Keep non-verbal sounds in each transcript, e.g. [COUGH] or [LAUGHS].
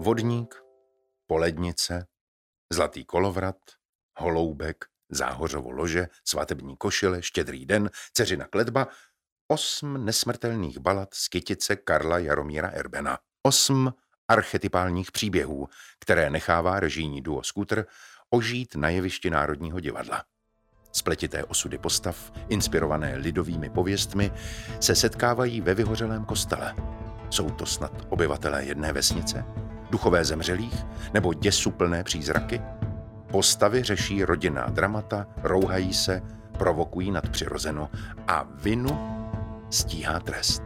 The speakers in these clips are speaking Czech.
Vodník, polednice, zlatý kolovrat, holoubek, záhořovo lože, svatební košile, štědrý den, ceřina kletba, osm nesmrtelných balad z kytice Karla Jaromíra Erbena. Osm archetypálních příběhů, které nechává režijní duo Scooter ožít na jevišti Národního divadla. Spletité osudy postav, inspirované lidovými pověstmi, se setkávají ve vyhořelém kostele. Jsou to snad obyvatelé jedné vesnice? Duchové zemřelých? Nebo děsuplné přízraky? Postavy řeší rodinná dramata, rouhají se, provokují nadpřirozeno a vinu stíhá trest.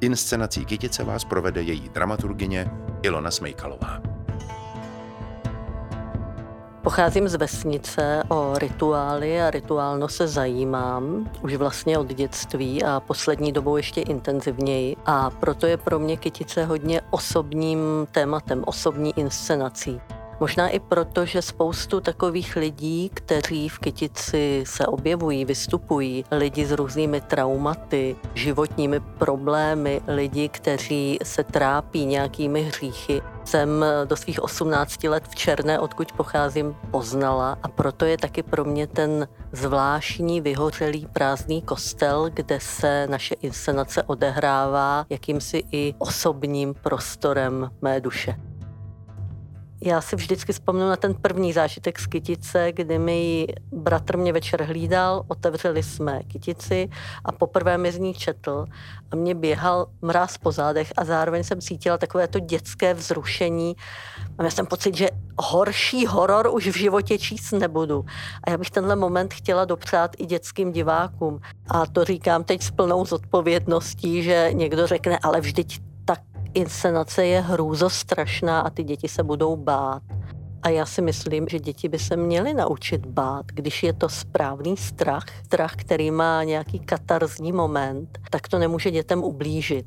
Inscenací Kytice vás provede její dramaturgině Ilona Smejkalová. Pocházím z vesnice, o rituály a rituálno se zajímám už vlastně od dětství a poslední dobou ještě intenzivněji. A proto je pro mě kytice hodně osobním tématem, osobní inscenací. Možná i proto, že spoustu takových lidí, kteří v Kytici se objevují, vystupují, lidi s různými traumaty, životními problémy, lidi, kteří se trápí nějakými hříchy, jsem do svých 18 let v Černé, odkud pocházím, poznala a proto je taky pro mě ten zvláštní vyhořelý prázdný kostel, kde se naše inscenace odehrává jakýmsi i osobním prostorem mé duše. Já si vždycky vzpomnu na ten první zážitek z kytice, kdy mi bratr mě večer hlídal, otevřeli jsme kytici a poprvé mi z ní četl a mě běhal mráz po zádech a zároveň jsem cítila takové to dětské vzrušení. A jsem pocit, že horší horor už v životě číst nebudu. A já bych tenhle moment chtěla dopřát i dětským divákům. A to říkám teď s plnou zodpovědností, že někdo řekne, ale vždyť inscenace je hrůzostrašná a ty děti se budou bát. A já si myslím, že děti by se měly naučit bát, když je to správný strach, strach, který má nějaký katarzní moment, tak to nemůže dětem ublížit.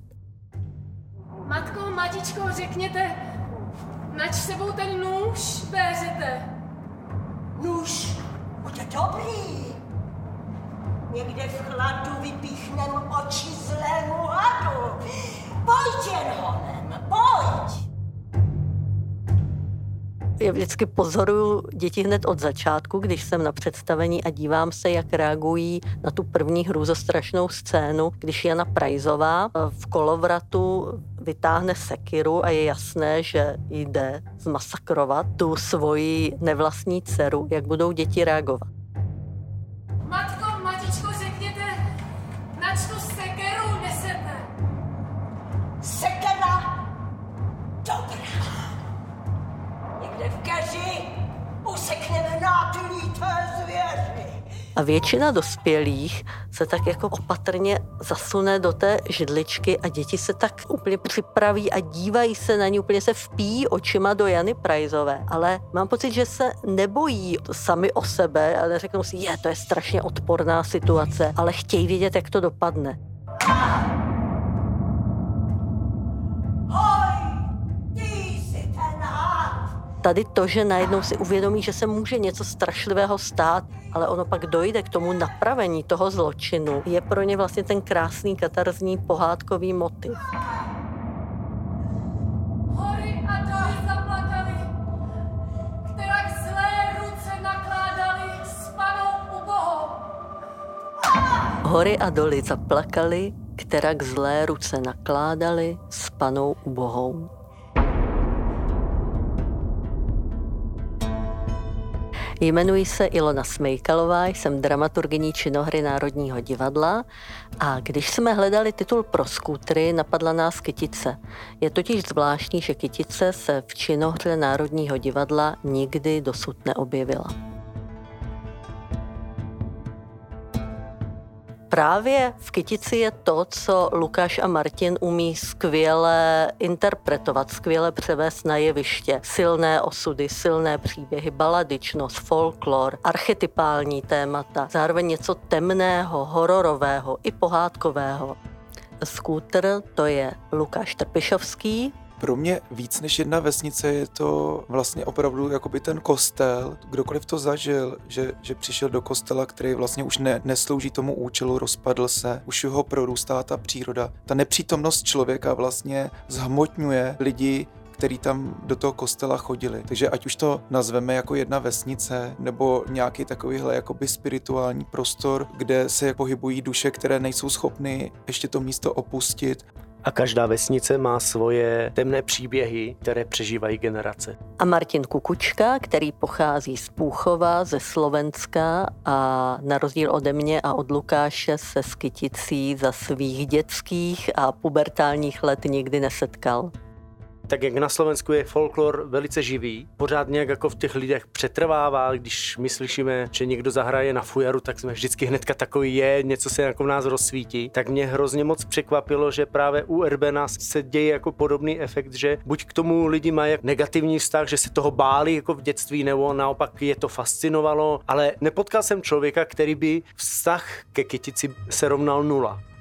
Matko, matičko, řekněte, nač sebou ten nůž béřete? Nůž, bude dobrý. Někde v chladu vypíchnem oči zlému hadu. Pojď jen pojď! Já vždycky pozoruju děti hned od začátku, když jsem na představení a dívám se, jak reagují na tu první hrůzostrašnou scénu, když Jana Prajzová v kolovratu vytáhne sekiru a je jasné, že jde zmasakrovat tu svoji nevlastní dceru, jak budou děti reagovat. A většina dospělých se tak jako opatrně zasune do té židličky a děti se tak úplně připraví a dívají se na ní, úplně se vpíjí očima do Jany Prajzové. Ale mám pocit, že se nebojí sami o sebe a neřeknou si, je, to je strašně odporná situace, ale chtějí vědět, jak to dopadne. Tady to, že najednou si uvědomí, že se může něco strašlivého stát, ale ono pak dojde k tomu napravení toho zločinu, je pro ně vlastně ten krásný katarzní pohádkový motiv. Hory a doly zaplakali, která zlé ruce nakládali s panou ubohou. Hory a doly zaplakali, zlé ruce nakládali s panou ubohou. Jmenuji se Ilona Smejkalová, jsem dramaturgyní činohry Národního divadla a když jsme hledali titul pro skútry, napadla nás Kytice. Je totiž zvláštní, že Kytice se v činohře Národního divadla nikdy dosud neobjevila. Právě v Kytici je to, co Lukáš a Martin umí skvěle interpretovat, skvěle převést na jeviště. Silné osudy, silné příběhy, baladičnost, folklor, archetypální témata, zároveň něco temného, hororového i pohádkového. Skútr to je Lukáš Trpišovský, pro mě víc než jedna vesnice je to vlastně opravdu jakoby ten kostel. Kdokoliv to zažil, že, že přišel do kostela, který vlastně už ne, neslouží tomu účelu, rozpadl se, už ho prorůstá ta příroda. Ta nepřítomnost člověka vlastně zhmotňuje lidi, který tam do toho kostela chodili. Takže ať už to nazveme jako jedna vesnice, nebo nějaký takovýhle jakoby spirituální prostor, kde se pohybují duše, které nejsou schopny ještě to místo opustit. A každá vesnice má svoje temné příběhy, které přežívají generace. A Martin Kukučka, který pochází z Půchova, ze Slovenska a na rozdíl ode mě a od Lukáše se s kyticí za svých dětských a pubertálních let nikdy nesetkal tak jak na Slovensku je folklor velice živý, pořád nějak jako v těch lidech přetrvává, když my slyšíme, že někdo zahraje na fujaru, tak jsme vždycky hnedka takový je, něco se jako v nás rozsvítí, tak mě hrozně moc překvapilo, že právě u Erbena se děje jako podobný efekt, že buď k tomu lidi mají negativní vztah, že se toho báli jako v dětství, nebo naopak je to fascinovalo, ale nepotkal jsem člověka, který by vztah ke kytici se rovnal nula.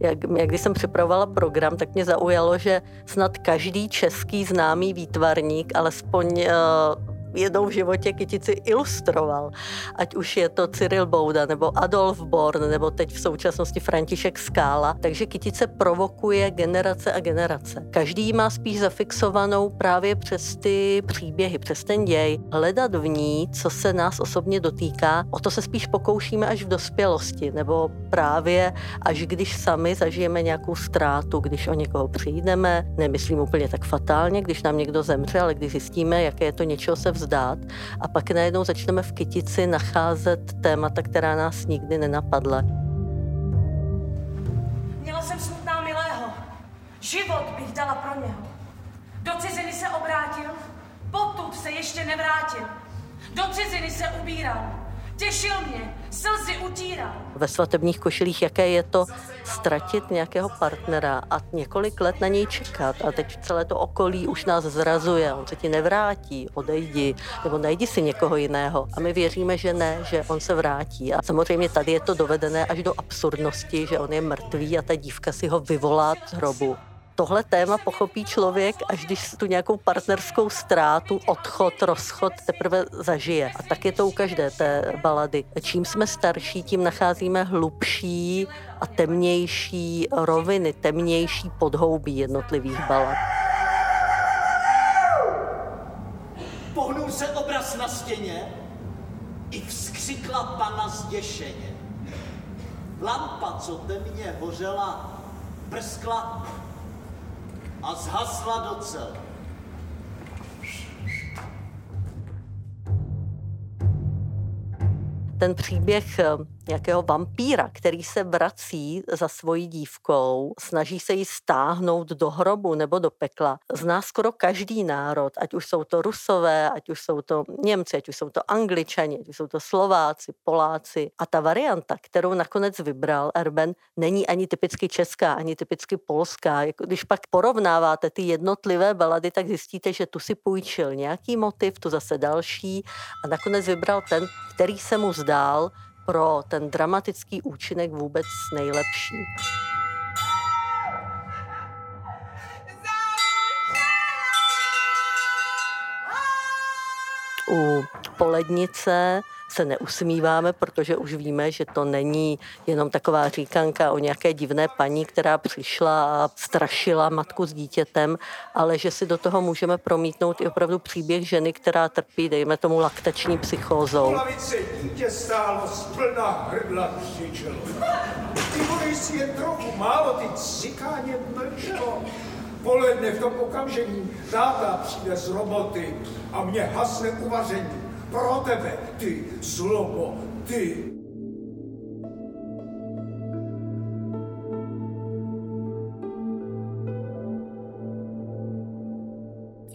Jak, jak když jsem připravovala program, tak mě zaujalo, že snad každý český známý výtvarník alespoň uh, jednou v životě kytici ilustroval. Ať už je to Cyril Bouda, nebo Adolf Born, nebo teď v současnosti František Skála. Takže kytice provokuje generace a generace. Každý má spíš zafixovanou právě přes ty příběhy, přes ten děj. Hledat v ní, co se nás osobně dotýká, o to se spíš pokoušíme až v dospělosti, nebo právě až když sami zažijeme nějakou ztrátu, když o někoho přijdeme, nemyslím úplně tak fatálně, když nám někdo zemře, ale když zjistíme, jaké je to něčeho se vzdát vzdát a pak najednou začneme v kytici nacházet témata, která nás nikdy nenapadla. Měla jsem smutná milého. Život bych dala pro něho. Do ciziny se obrátil, potud se ještě nevrátil. Do ciziny se ubíral. Těšil mě, slzy utíral. Ve svatebních košilích, jaké je to ztratit nějakého partnera a několik let na něj čekat a teď celé to okolí už nás zrazuje, on se ti nevrátí, odejdi, nebo najdi si někoho jiného. A my věříme, že ne, že on se vrátí. A samozřejmě tady je to dovedené až do absurdnosti, že on je mrtvý a ta dívka si ho vyvolá z hrobu tohle téma pochopí člověk, až když tu nějakou partnerskou ztrátu, odchod, rozchod teprve zažije. A tak je to u každé té balady. Čím jsme starší, tím nacházíme hlubší a temnější roviny, temnější podhoubí jednotlivých balad. Pohnul se obraz na stěně, i vzkřikla pana zděšeně. Lampa, co temně hořela, prskla a zhasla docela. Ten příběh eh, nějakého vampíra, který se vrací za svojí dívkou, snaží se ji stáhnout do hrobu nebo do pekla. Zná skoro každý národ, ať už jsou to Rusové, ať už jsou to Němci, ať už jsou to Angličani, ať už jsou to Slováci, Poláci. A ta varianta, kterou nakonec vybral Erben, není ani typicky česká, ani typicky polská. Jako když pak porovnáváte ty jednotlivé balady, tak zjistíte, že tu si půjčil nějaký motiv, tu zase další a nakonec vybral ten, který se mu zdál pro ten dramatický účinek vůbec nejlepší. U polednice se neusmíváme, protože už víme, že to není jenom taková říkanka o nějaké divné paní, která přišla a strašila matku s dítětem, ale že si do toho můžeme promítnout i opravdu příběh ženy, která trpí, dejme tomu, laktační psychózou. Dítě stálo splná hrdla. Ty budeš si jen trochu málo, ty cikáně mlčelo. Poledne v tom okamžení táta přijde z roboty a mě hasne uvaření pro tebe, ty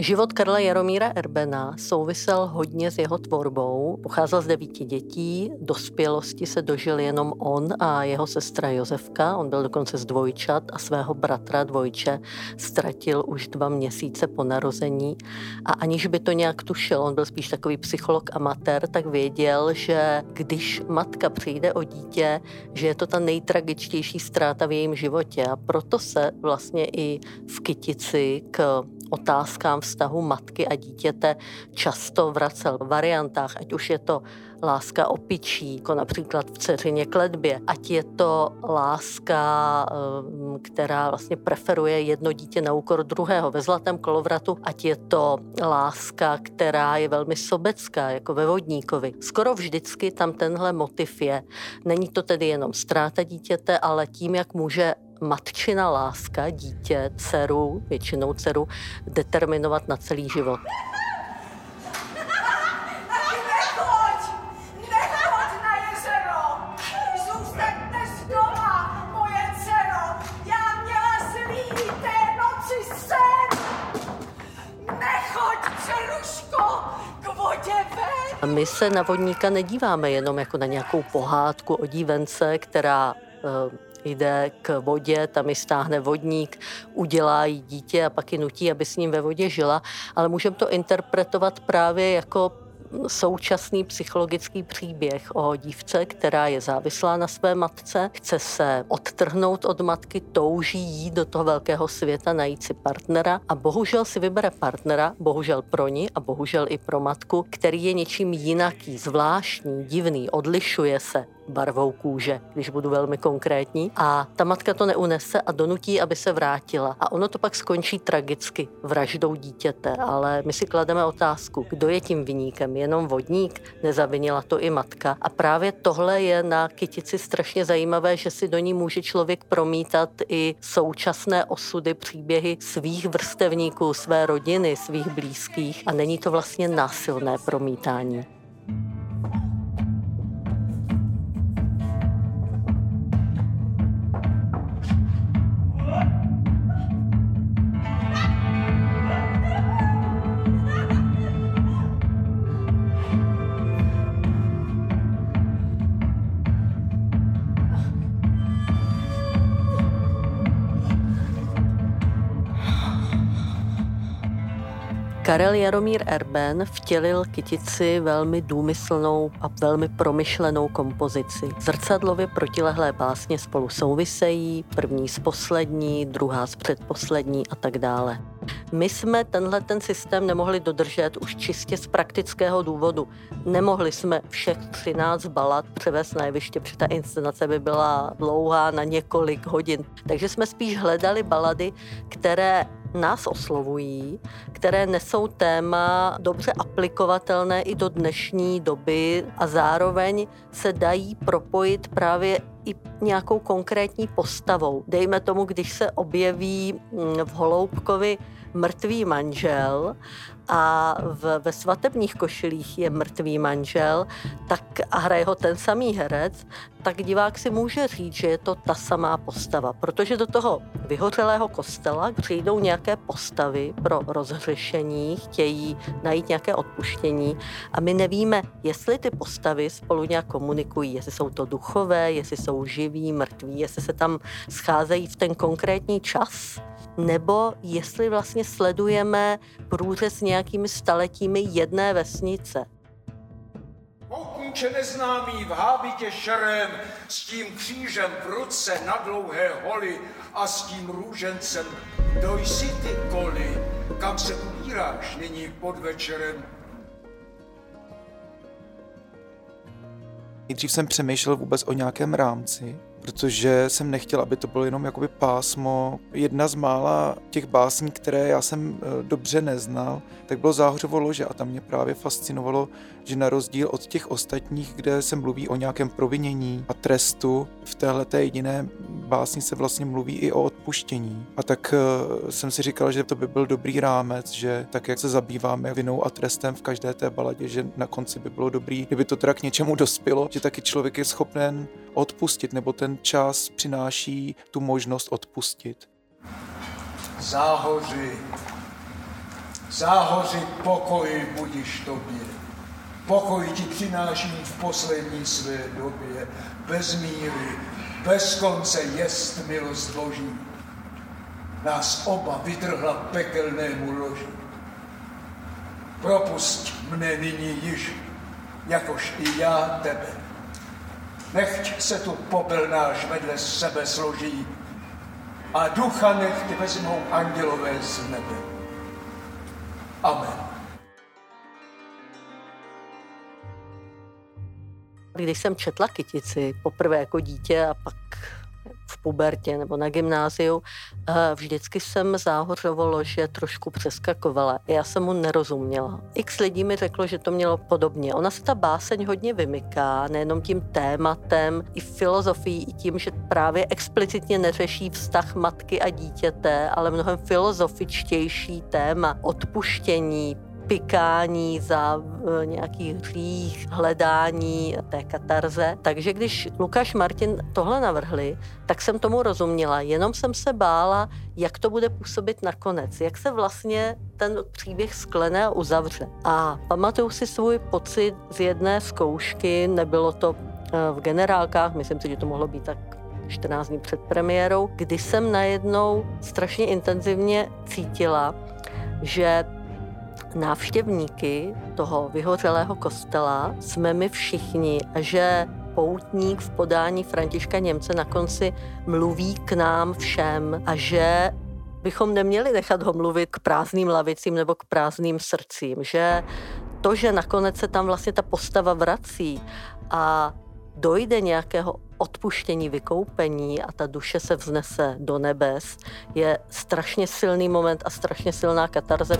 Život Karla Jaromíra Erbena souvisel hodně s jeho tvorbou. Pocházel z devíti dětí, dospělosti se dožil jenom on a jeho sestra Josefka. On byl dokonce z dvojčat a svého bratra dvojče ztratil už dva měsíce po narození. A aniž by to nějak tušil, on byl spíš takový psycholog amatér, tak věděl, že když matka přijde o dítě, že je to ta nejtragičtější ztráta v jejím životě. A proto se vlastně i v Kytici k otázkám vztahu matky a dítěte často vracel v variantách, ať už je to láska opičí, jako například v Ceřině kledbě, ať je to láska, ehm, která vlastně preferuje jedno dítě na úkor druhého ve Zlatém kolovratu, ať je to láska, která je velmi sobecká, jako ve Vodníkovi. Skoro vždycky tam tenhle motiv je. Není to tedy jenom ztráta dítěte, ale tím, jak může matčina láska dítě, dceru, většinou dceru, determinovat na celý život. A my se na vodníka nedíváme jenom jako na nějakou pohádku o dívence, která uh, jde k vodě, tam ji stáhne vodník, udělá jí dítě a pak ji nutí, aby s ním ve vodě žila, ale můžeme to interpretovat právě jako současný psychologický příběh o dívce, která je závislá na své matce, chce se odtrhnout od matky, touží jít do toho velkého světa, najít si partnera a bohužel si vybere partnera, bohužel pro ní a bohužel i pro matku, který je něčím jinaký, zvláštní, divný, odlišuje se barvou kůže, když budu velmi konkrétní. A ta matka to neunese a donutí, aby se vrátila. A ono to pak skončí tragicky vraždou dítěte, ale my si klademe otázku, kdo je tím vyníkem? Jenom vodník? Nezavinila to i matka. A právě tohle je na kytici strašně zajímavé, že si do ní může člověk promítat i současné osudy, příběhy svých vrstevníků, své rodiny, svých blízkých. A není to vlastně násilné promítání. Karel Jaromír Erben vtělil kytici velmi důmyslnou a velmi promyšlenou kompozici. Zrcadlově protilehlé básně spolu souvisejí, první s poslední, druhá s předposlední a tak dále. My jsme tenhle ten systém nemohli dodržet už čistě z praktického důvodu. Nemohli jsme všech 13 balad převést na jeviště, protože ta inscenace by byla dlouhá na několik hodin. Takže jsme spíš hledali balady, které nás oslovují, které nesou téma dobře aplikovatelné i do dnešní doby a zároveň se dají propojit právě i nějakou konkrétní postavou. Dejme tomu, když se objeví mm, v Holoubkovi mrtvý manžel a v, ve svatebních košilích je mrtvý manžel tak a hraje ho ten samý herec, tak divák si může říct, že je to ta samá postava, protože do toho vyhořelého kostela přijdou nějaké postavy pro rozhřešení, chtějí najít nějaké odpuštění a my nevíme, jestli ty postavy spolu nějak komunikují, jestli jsou to duchové, jestli jsou živí, mrtví, jestli se tam scházejí v ten konkrétní čas, nebo jestli vlastně sledujeme průřez nějakými staletími jedné vesnice. Pokunče neznámý v hábitě šerem, s tím křížem v ruce na dlouhé holy a s tím růžencem. Kdo jsi ty koli, kam se ubíráš nyní pod večerem? Nejdřív jsem přemýšlel vůbec o nějakém rámci, protože jsem nechtěl, aby to bylo jenom jakoby pásmo. Jedna z mála těch básní, které já jsem eh, dobře neznal, tak bylo Záhořovo lože a tam mě právě fascinovalo, že na rozdíl od těch ostatních, kde se mluví o nějakém provinění a trestu, v téhle té jediné básni se vlastně mluví i o odpuštění. A tak uh, jsem si říkal, že to by byl dobrý rámec, že tak, jak se zabýváme vinou a trestem v každé té baladě, že na konci by bylo dobrý, kdyby to teda k něčemu dospělo, že taky člověk je schopen odpustit, nebo ten čas přináší tu možnost odpustit. Záhoři, záhoři pokoj budiš tobě. Pokoj ti přináším v poslední své době, bez míry, bez konce jest milost Boží. Nás oba vytrhla pekelnému loži. Propust mne nyní již, jakož i já tebe. Nechť se tu popel náš vedle sebe složí a ducha nech ty vezmou andělové z nebe. Amen. Když jsem četla kytici poprvé jako dítě a pak pubertě nebo na gymnáziu, eh, vždycky jsem záhořovalo, že trošku přeskakovala. Já jsem mu nerozuměla. X lidí mi řeklo, že to mělo podobně. Ona se ta báseň hodně vymyká, nejenom tím tématem, i filozofií, i tím, že právě explicitně neřeší vztah matky a dítěte, ale mnohem filozofičtější téma odpuštění, pikání, za e, nějaký hřích, hledání té katarze. Takže když Lukáš Martin tohle navrhli, tak jsem tomu rozuměla. Jenom jsem se bála, jak to bude působit nakonec, jak se vlastně ten příběh sklene a uzavře. A pamatuju si svůj pocit z jedné zkoušky, nebylo to e, v generálkách, myslím si, že to mohlo být tak 14 dní před premiérou, kdy jsem najednou strašně intenzivně cítila, že návštěvníky toho vyhořelého kostela jsme my všichni a že poutník v podání Františka Němce na konci mluví k nám všem a že bychom neměli nechat ho mluvit k prázdným lavicím nebo k prázdným srdcím, že to, že nakonec se tam vlastně ta postava vrací a dojde nějakého odpuštění, vykoupení a ta duše se vznese do nebes, je strašně silný moment a strašně silná katarze.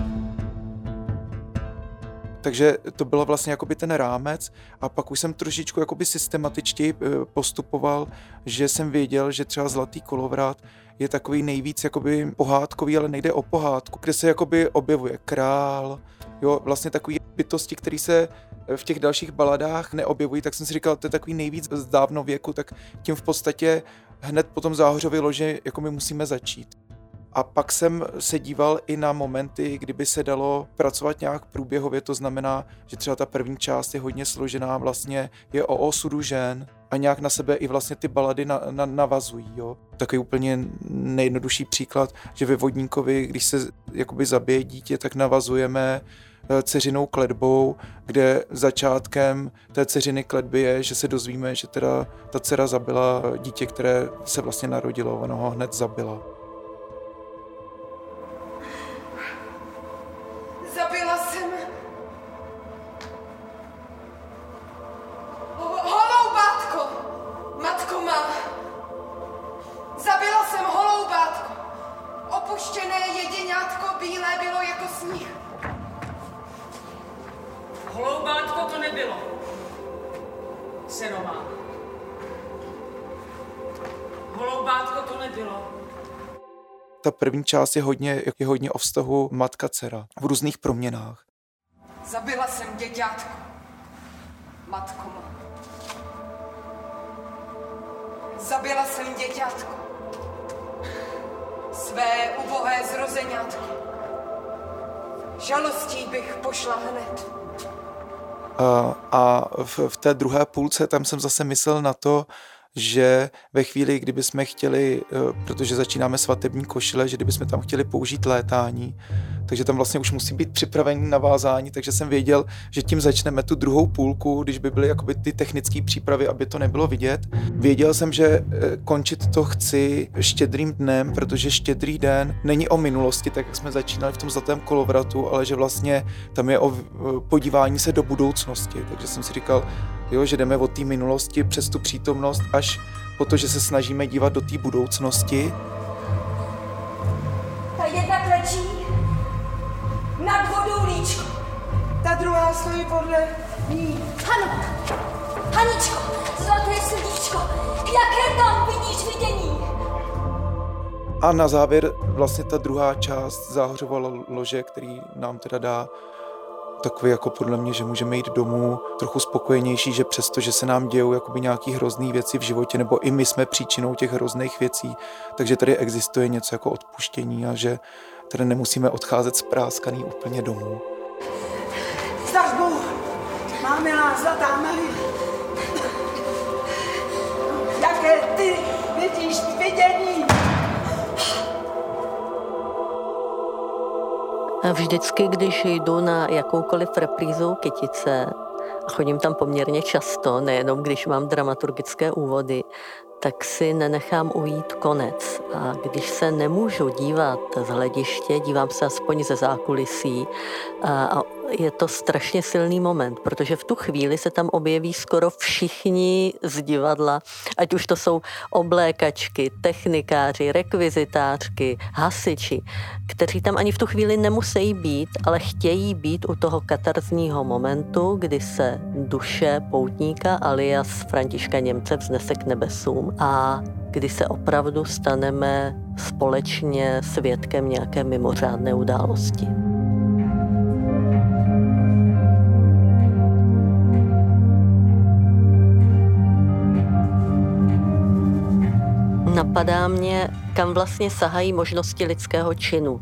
Takže to bylo vlastně jakoby ten rámec a pak už jsem trošičku jakoby systematičtěji eh, postupoval, že jsem věděl, že třeba Zlatý kolovrat je takový nejvíc jakoby pohádkový, ale nejde o pohádku, kde se jakoby objevuje král, jo, vlastně takový bytosti, které se eh, v těch dalších baladách neobjevují, tak jsem si říkal, to je takový nejvíc z dávno věku, tak tím v podstatě hned po tom záhořově lože jako my musíme začít. A pak jsem se díval i na momenty, kdyby se dalo pracovat nějak průběhově, to znamená, že třeba ta první část je hodně složená, vlastně je o osudu žen a nějak na sebe i vlastně ty balady na, na, navazují. Jo. Takový úplně nejjednodušší příklad, že ve Vodníkovi, když se jakoby zabije dítě, tak navazujeme eh, ceřinou kledbou, kde začátkem té ceřiny kledby je, že se dozvíme, že teda ta dcera zabila dítě, které se vlastně narodilo, ona ho hned zabila. Była Sam. Ta první část je hodně, je hodně o vztahu matka-dcera v různých proměnách. Zabila jsem děťátko. Matko má. Zabila jsem děťátko. Své ubohé zrozeňátko. Žalostí bych pošla hned. A, a v, v té druhé půlce tam jsem zase myslel na to, že ve chvíli, kdyby jsme chtěli, eh, protože začínáme svatební košile, že kdyby jsme tam chtěli použít létání, takže tam vlastně už musí být připravení na vázání, takže jsem věděl, že tím začneme tu druhou půlku, když by byly jakoby ty technické přípravy, aby to nebylo vidět. Věděl jsem, že eh, končit to chci štědrým dnem, protože štědrý den není o minulosti, tak jak jsme začínali v tom zlatém kolovratu, ale že vlastně tam je o eh, podívání se do budoucnosti. Takže jsem si říkal, jo, že jdeme od té minulosti přes tu přítomnost až po to, že se snažíme dívat do té budoucnosti. Ta jedna klečí nad vodou líčko. Ta druhá stojí podle ní. Hano, Haničko, zlaté srdíčko, jaké tam vidíš vidění? A na závěr vlastně ta druhá část záhořovala lože, který nám teda dá takový jako podle mě, že můžeme jít domů trochu spokojenější, že přesto, že se nám dějou jakoby nějaký hrozný věci v životě, nebo i my jsme příčinou těch hrozných věcí, takže tady existuje něco jako odpuštění a že tady nemusíme odcházet spráskaný úplně domů. Zdař Bůh, má milá zlatá Marie. Jaké ty vidíš vidění? Vždycky, když jdu na jakoukoliv reprízu Kytice, a chodím tam poměrně často, nejenom když mám dramaturgické úvody, tak si nenechám ujít konec. A když se nemůžu dívat z hlediště, dívám se aspoň ze zákulisí a je to strašně silný moment, protože v tu chvíli se tam objeví skoro všichni z divadla, ať už to jsou oblékačky, technikáři, rekvizitářky, hasiči, kteří tam ani v tu chvíli nemusí být, ale chtějí být u toho katarzního momentu, kdy se duše poutníka alias Františka Němce vznese k nebesům a kdy se opravdu staneme společně svědkem nějaké mimořádné události. Napadá mě, kam vlastně sahají možnosti lidského činu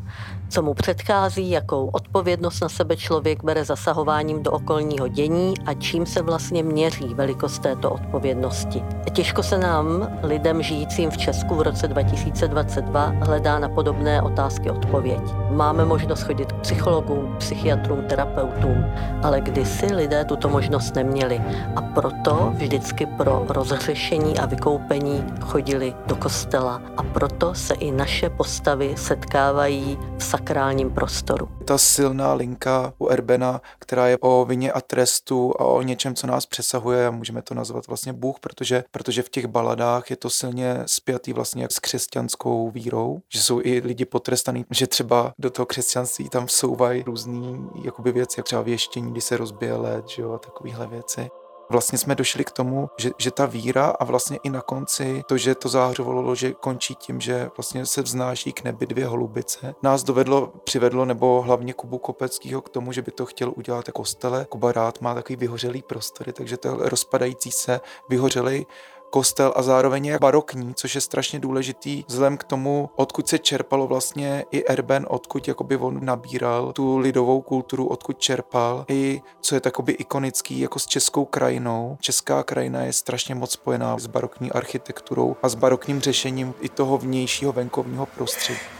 co mu předchází, jakou odpovědnost na sebe člověk bere zasahováním do okolního dění a čím se vlastně měří velikost této odpovědnosti. Těžko se nám, lidem žijícím v Česku v roce 2022, hledá na podobné otázky odpověď. Máme možnost chodit k psychologům, psychiatrům, terapeutům, ale kdysi lidé tuto možnost neměli a proto vždycky pro rozřešení a vykoupení chodili do kostela a proto se i naše postavy setkávají v sakrálním prostoru. Ta silná linka u Erbena, která je o vině a trestu a o něčem, co nás přesahuje a můžeme to nazvat vlastně Bůh, protože, protože v těch baladách je to silně spjatý vlastně s křesťanskou vírou, že jsou i lidi potrestaný, že třeba do toho křesťanství tam vsouvají různý jakoby věci, jak třeba věštění, kdy se rozbije led, že jo, a takovéhle věci vlastně jsme došli k tomu, že, že ta víra a vlastně i na konci to, že to záhřovalo lože končí tím, že vlastně se vznáší k nebi dvě holubice, nás dovedlo, přivedlo nebo hlavně Kubu Kopeckýho k tomu, že by to chtěl udělat jako kostele. Kuba rád má takový vyhořelý prostory, takže to rozpadající se vyhořelý kostel a zároveň je barokní, což je strašně důležitý vzhledem k tomu, odkud se čerpalo vlastně i Erben, odkud jakoby on nabíral tu lidovou kulturu, odkud čerpal i co je takoby ikonický jako s českou krajinou. Česká krajina je strašně moc spojená s barokní architekturou a s barokním řešením i toho vnějšího venkovního prostředí.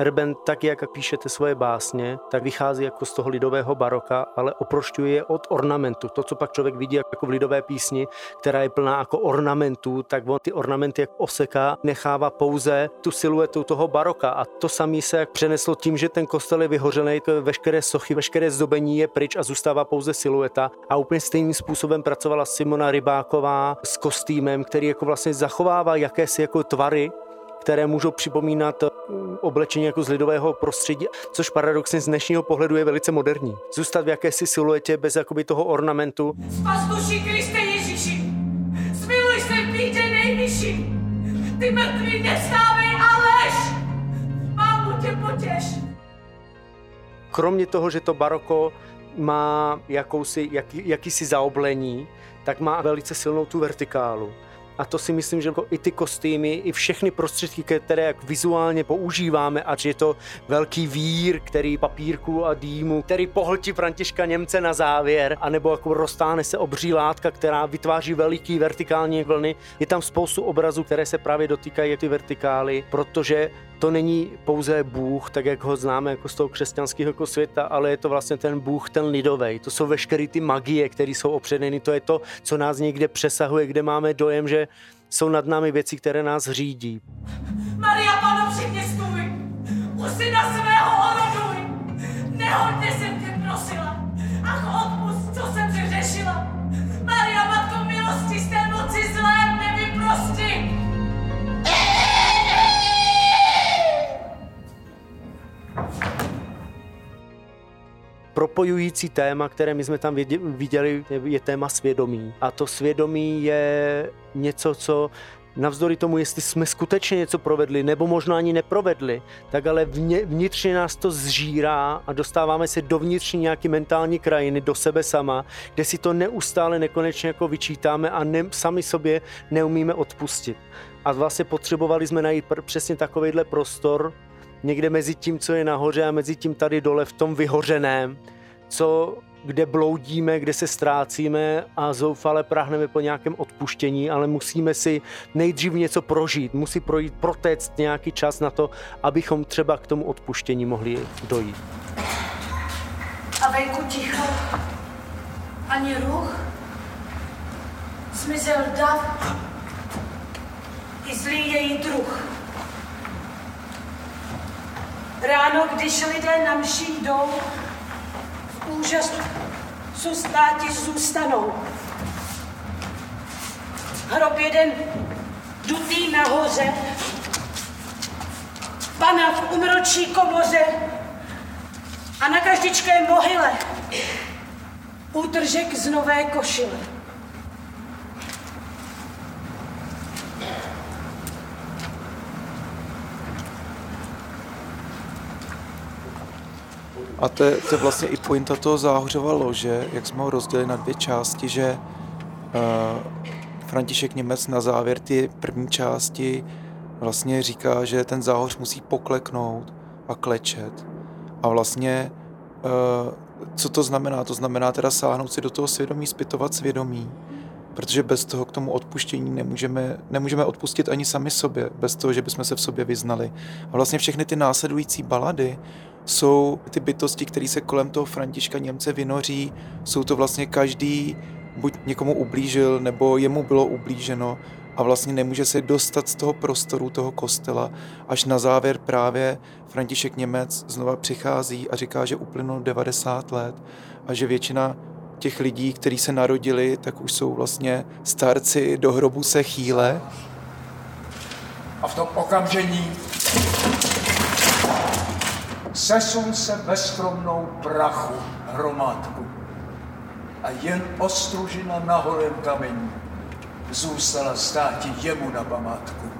Erben, tak jak píšete svoje básně, tak vychází jako z toho lidového baroka, ale oprošťuje je od ornamentu. To, co pak člověk vidí jako v lidové písni, která je plná jako ornamentů, tak on ty ornamenty jak oseká, nechává pouze tu siluetu toho baroka. A to samé se jak přeneslo tím, že ten kostel je vyhořený, veškeré sochy, veškeré zdobení je pryč a zůstává pouze silueta. A úplně stejným způsobem pracovala Simona Rybáková s kostýmem, který jako vlastně zachovává jakési jako tvary které můžou připomínat oblečení jako z lidového prostředí, což paradoxně z dnešního pohledu je velice moderní. Zůstat v jakési siluetě bez jakoby toho ornamentu. Spas duši Kriste Ježíši, smiluj se pídě nejvyšší, ty mrtví nevstávej a lež, mámu tě potěš. Kromě toho, že to baroko má jakousi, jaký, jakýsi zaoblení, tak má velice silnou tu vertikálu a to si myslím, že jako i ty kostýmy, i všechny prostředky, které jak vizuálně používáme, ať je to velký vír, který papírku a dýmu, který pohltí Františka Němce na závěr, anebo jako roztáhne se obří látka, která vytváří veliký vertikální vlny. Je tam spoustu obrazů, které se právě dotýkají ty vertikály, protože to není pouze Bůh, tak jak ho známe jako z toho křesťanského jako světa, ale je to vlastně ten Bůh, ten lidový. To jsou veškeré ty magie, které jsou opředeny. To je to, co nás někde přesahuje, kde máme dojem, že jsou nad námi věci, které nás řídí. Maria, při mě stůj! U syna svého oroduj! Nehodně jsem tě prosila! Ach, odpust, co jsem si řešila! Propojující téma, které my jsme tam viděli, je téma svědomí. A to svědomí je něco, co navzdory tomu, jestli jsme skutečně něco provedli, nebo možná ani neprovedli, tak ale vnitřně nás to zžírá a dostáváme se do vnitřní nějaké mentální krajiny, do sebe sama, kde si to neustále nekonečně jako vyčítáme a ne, sami sobě neumíme odpustit. A vlastně potřebovali jsme najít přesně takovýhle prostor, někde mezi tím, co je nahoře a mezi tím tady dole v tom vyhořeném, co kde bloudíme, kde se ztrácíme a zoufale prahneme po nějakém odpuštění, ale musíme si nejdřív něco prožít, musí projít, protéct nějaký čas na to, abychom třeba k tomu odpuštění mohli dojít. A venku ticho, ani ruch, zmizel dav, i zlý její druh. Ráno, když lidé na mší jdou, úžasu státi zůstanou. Hrob jeden dutý nahoře, pana v umročí komoře a na každičké mohyle útržek z nové košile. A to je, to je vlastně i pointa toho záhořova lože, jak jsme ho rozdělili na dvě části, že uh, František Němec na závěr ty první části vlastně říká, že ten záhoř musí pokleknout a klečet. A vlastně, uh, co to znamená? To znamená teda sáhnout si do toho svědomí, zpytovat svědomí, protože bez toho k tomu odpuštění nemůžeme, nemůžeme odpustit ani sami sobě, bez toho, že bychom se v sobě vyznali. A vlastně všechny ty následující balady jsou ty bytosti, které se kolem toho Františka Němce vynoří, jsou to vlastně každý buď někomu ublížil, nebo jemu bylo ublíženo a vlastně nemůže se dostat z toho prostoru toho kostela. Až na závěr právě František Němec znova přichází a říká, že uplynulo 90 let a že většina těch lidí, kteří se narodili, tak už jsou vlastně starci, do hrobu se chýle. A v tom okamžení sesun se bezkromnou prachu hromádku a jen ostružina na holém kamení zůstala státi jemu na památku.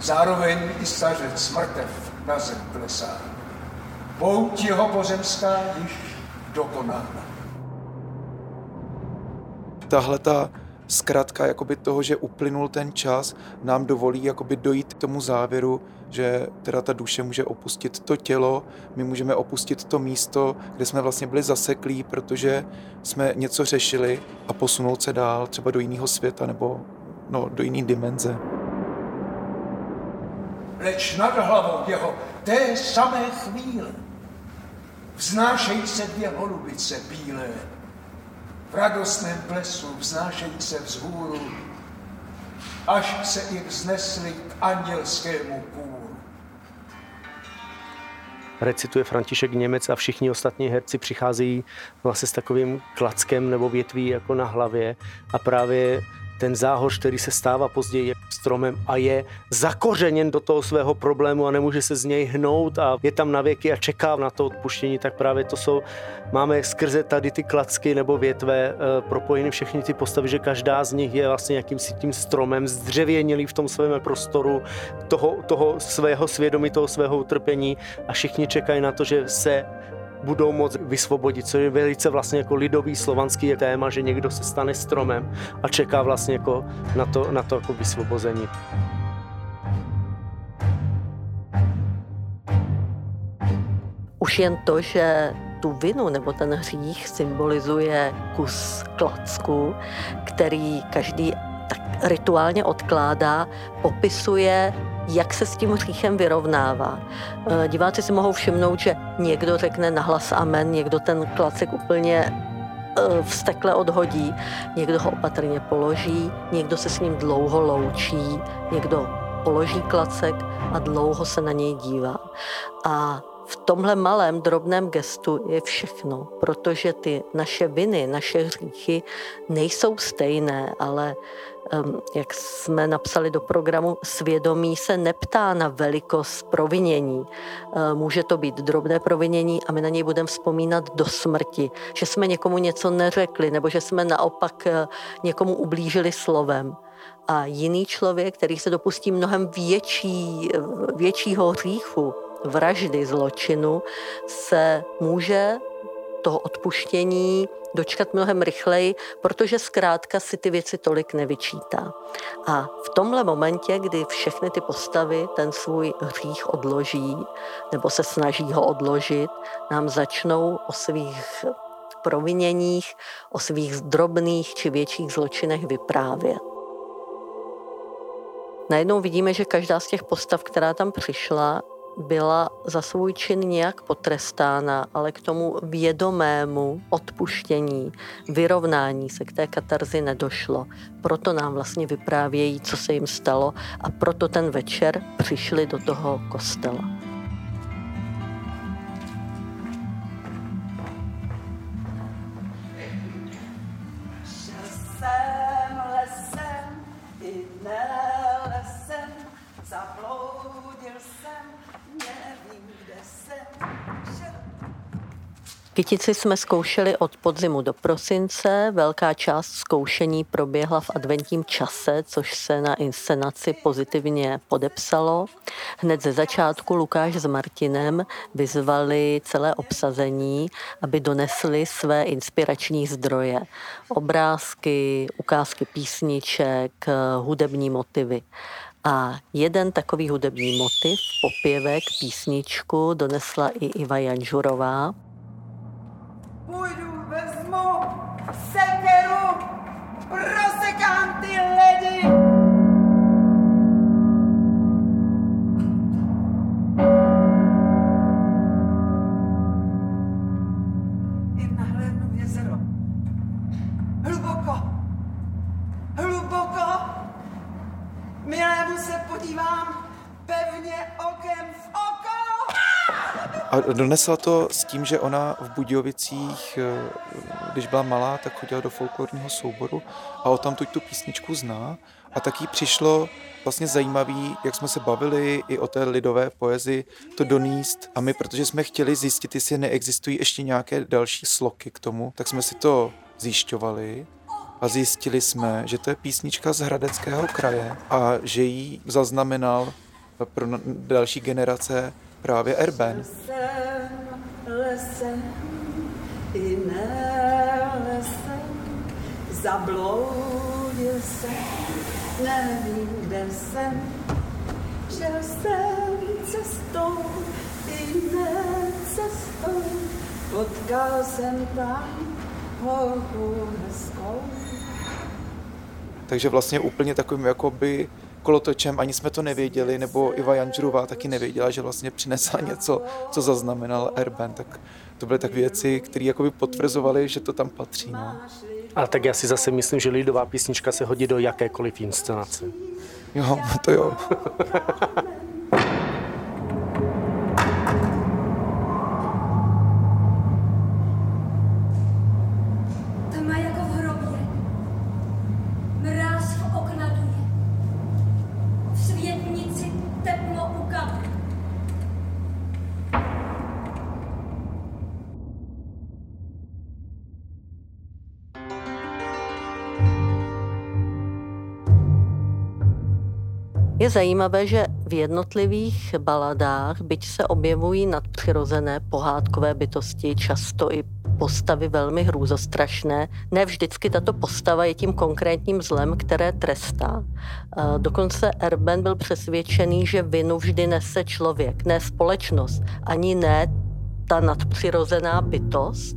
Zároveň i stařec mrtev na zem klesá. Pouť jeho pozemská již dokonána. Tahle ta zkrátka jakoby toho, že uplynul ten čas, nám dovolí jakoby dojít k tomu závěru, že teda ta duše může opustit to tělo, my můžeme opustit to místo, kde jsme vlastně byli zaseklí, protože jsme něco řešili a posunout se dál, třeba do jiného světa nebo no, do jiné dimenze. Leč nad hlavou jeho té samé chvíle vznášejí se dvě holubice bílé, radostném plesu vznášejí se vzhůru, až se i vznesli k andělskému kůru. Recituje František Němec a všichni ostatní herci přicházejí vlastně s takovým klackem nebo větví jako na hlavě a právě ten záhoř, který se stává později stromem a je zakořeněn do toho svého problému a nemůže se z něj hnout a je tam na věky a čeká na to odpuštění, tak právě to jsou, máme skrze tady ty klacky nebo větve eh, propojeny všechny ty postavy, že každá z nich je vlastně jakýmsi tím stromem zdřevěnělý v tom svém prostoru toho, toho svého svědomí, toho svého utrpení a všichni čekají na to, že se budou moct vysvobodit, co je velice vlastně jako lidový slovanský téma, že někdo se stane stromem a čeká vlastně jako na to, na to jako vysvobození. Už jen to, že tu vinu nebo ten hřích symbolizuje kus klacku, který každý tak rituálně odkládá, popisuje jak se s tím hříchem vyrovnává. Eh, diváci si mohou všimnout, že někdo řekne nahlas amen, někdo ten klacek úplně eh, vstekle odhodí, někdo ho opatrně položí, někdo se s ním dlouho loučí, někdo položí klacek a dlouho se na něj dívá. A v tomhle malém drobném gestu je všechno, protože ty naše viny, naše hříchy nejsou stejné, ale jak jsme napsali do programu, svědomí se neptá na velikost provinění. Může to být drobné provinění a my na něj budeme vzpomínat do smrti, že jsme někomu něco neřekli nebo že jsme naopak eh, někomu ublížili slovem. A jiný člověk, který se dopustí mnohem větší, většího hříchu, vraždy, zločinu, se může toho odpuštění dočkat mnohem rychleji, protože zkrátka si ty věci tolik nevyčítá. A v tomhle momentě, kdy všechny ty postavy ten svůj hřích odloží, nebo se snaží ho odložit, nám začnou o svých proviněních, o svých drobných či větších zločinech vyprávět. Najednou vidíme, že každá z těch postav, která tam přišla, byla za svůj čin nějak potrestána, ale k tomu vědomému odpuštění, vyrovnání se k té katarzi nedošlo. Proto nám vlastně vyprávějí, co se jim stalo a proto ten večer přišli do toho kostela. Kytici jsme zkoušeli od podzimu do prosince. Velká část zkoušení proběhla v adventním čase, což se na inscenaci pozitivně podepsalo. Hned ze začátku Lukáš s Martinem vyzvali celé obsazení, aby donesli své inspirační zdroje. Obrázky, ukázky písniček, hudební motivy. A jeden takový hudební motiv, popěvek, písničku donesla i Iva Janžurová. Sekeru, rozsekám ty ledy. I nahlédnu v jezero. Hluboko, hluboko. Milému se podívám pevně okem v oko. A donesla to s tím, že ona v Budějovicích, eh, když byla malá, tak chodila do folklorního souboru a o tam tu písničku zná. A taky přišlo vlastně zajímavý, jak jsme se bavili i o té lidové poezii, to doníst. A my, protože jsme chtěli zjistit, jestli neexistují ještě nějaké další sloky k tomu, tak jsme si to zjišťovali a zjistili jsme, že to je písnička z Hradeckého kraje a že ji zaznamenal pro další generace právě Erben. Lesem, lesem, zabloudil jsem, nevím, kde jsem. Šel jsem cestou, i ne cestou, potkal jsem tam holku hezkou. Takže vlastně úplně takovým jakoby kolotočem, ani jsme to nevěděli, nebo Iva Janžurová taky nevěděla, že vlastně přinesla něco, co zaznamenal Erben, tak to byly tak věci, které jakoby potvrzovaly, že to tam patří. No. A tak já si zase myslím, že lidová písnička se hodí do jakékoliv inscenace. Jo, to jo. [LAUGHS] zajímavé, že v jednotlivých baladách, byť se objevují nadpřirozené pohádkové bytosti, často i postavy velmi hrůzostrašné, ne vždycky tato postava je tím konkrétním zlem, které trestá. Eh, Dokonce Erben byl přesvědčený, že vinu vždy nese člověk, ne společnost, ani ne ta nadpřirozená bytost,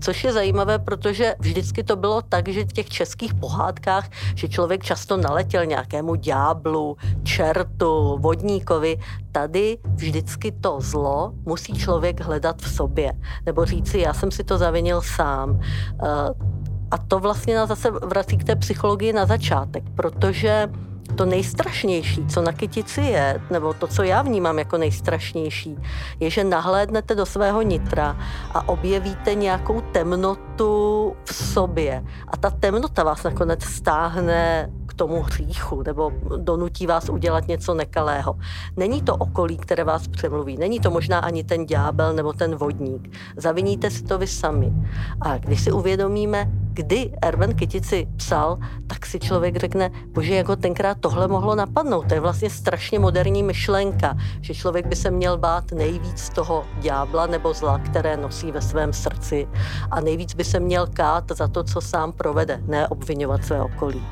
což je zajímavé, protože vždycky to bylo tak, že v těch českých pohádkách, že člověk často naletěl nějakému ďáblu, čertu, vodníkovi. Tady vždycky to zlo musí člověk hledat v sobě, nebo říci, já jsem si to zavinil sám. Eh, A to vlastně nás zase vrací k té psychologii na začátek, protože to nejstrašnější, co na kytici je, nebo to, co já vnímám jako nejstrašnější, je, že nahlédnete do svého nitra a objevíte nějakou temnotu v sobě. A ta temnota vás nakonec stáhne k tomu hříchu nebo donutí vás udělat něco nekalého. Není to okolí, které vás přemluví, není to možná ani ten ďábel nebo ten vodník. Zaviníte si to vy sami. A když si uvědomíme, kdy Erben Kytici psal, tak si člověk řekne, bože, jak ho tohle mohlo napadnout. To je vlastně strašně moderní myšlenka, že člověk by se měl bát nejvíc toho ďábla nebo zla, které nosí ve svém srdci a nejvíc by se měl kát za to, co sám provede, ne obvinovat své okolí.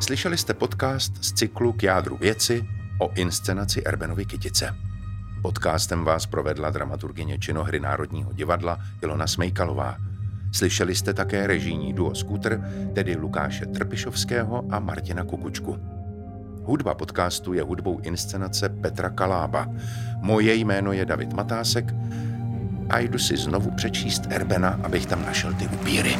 Slyšeli jste podcast z cyklu K jádru věci o inscenaci Erbenovy kytice. Podcastem vás provedla dramaturgině činohry Národního divadla Ilona Smejkalová. Slyšeli jste také režijní duo Scooter, tedy Lukáše Trpišovského a Martina Kukučku. Hudba podcastu je hudbou inscenace Petra Kalába. Moje jméno je David Matásek a jdu si znovu přečíst Erbena, abych tam našel ty upíry.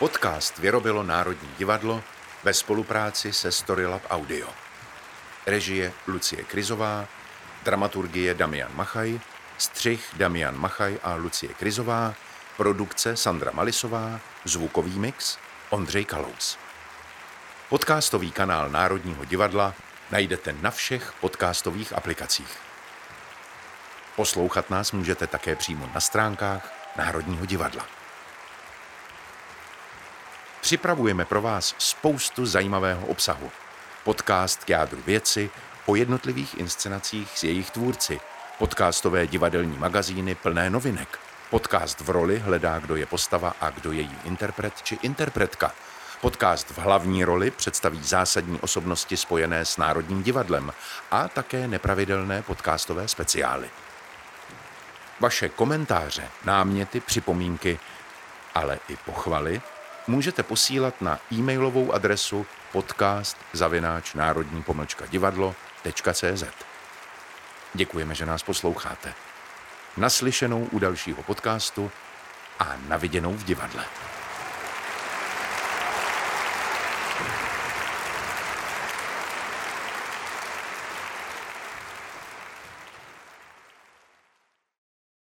Podcast vyrobilo Národní divadlo ve spolupráci se Storylab Audio. Režie Lucie Krizová, dramaturgie Damian Machaj, střih Damian Machaj a Lucie Krizová, produkce Sandra Malisová, zvukový mix Ondřej Kalous. Podcastový kanál Národního divadla najdete na všech podcastových aplikacích. Poslouchat nás můžete také přímo na stránkách Národního divadla. Připravujeme pro vás spoustu zajímavého obsahu. Podcast k jádru věci o jednotlivých inscenacích s jejich tvůrci, podcastové divadelní magazíny plné novinek, podcast v roli hledá, kdo je postava a kdo je její interpret či interpretka, Podcast v hlavní roli představí zásadní osobnosti spojené s Národním divadlem a také nepravidelné podcastové speciály. Vaše komentáře, náměty, připomínky, ale i pochvaly můžete posílat na e-mailovou adresu podcast zavináč národní pomlčka divadlo.cz. Děkujeme, že nás posloucháte. Naslyšenou u dalšího podcastu a naviděnou v divadle.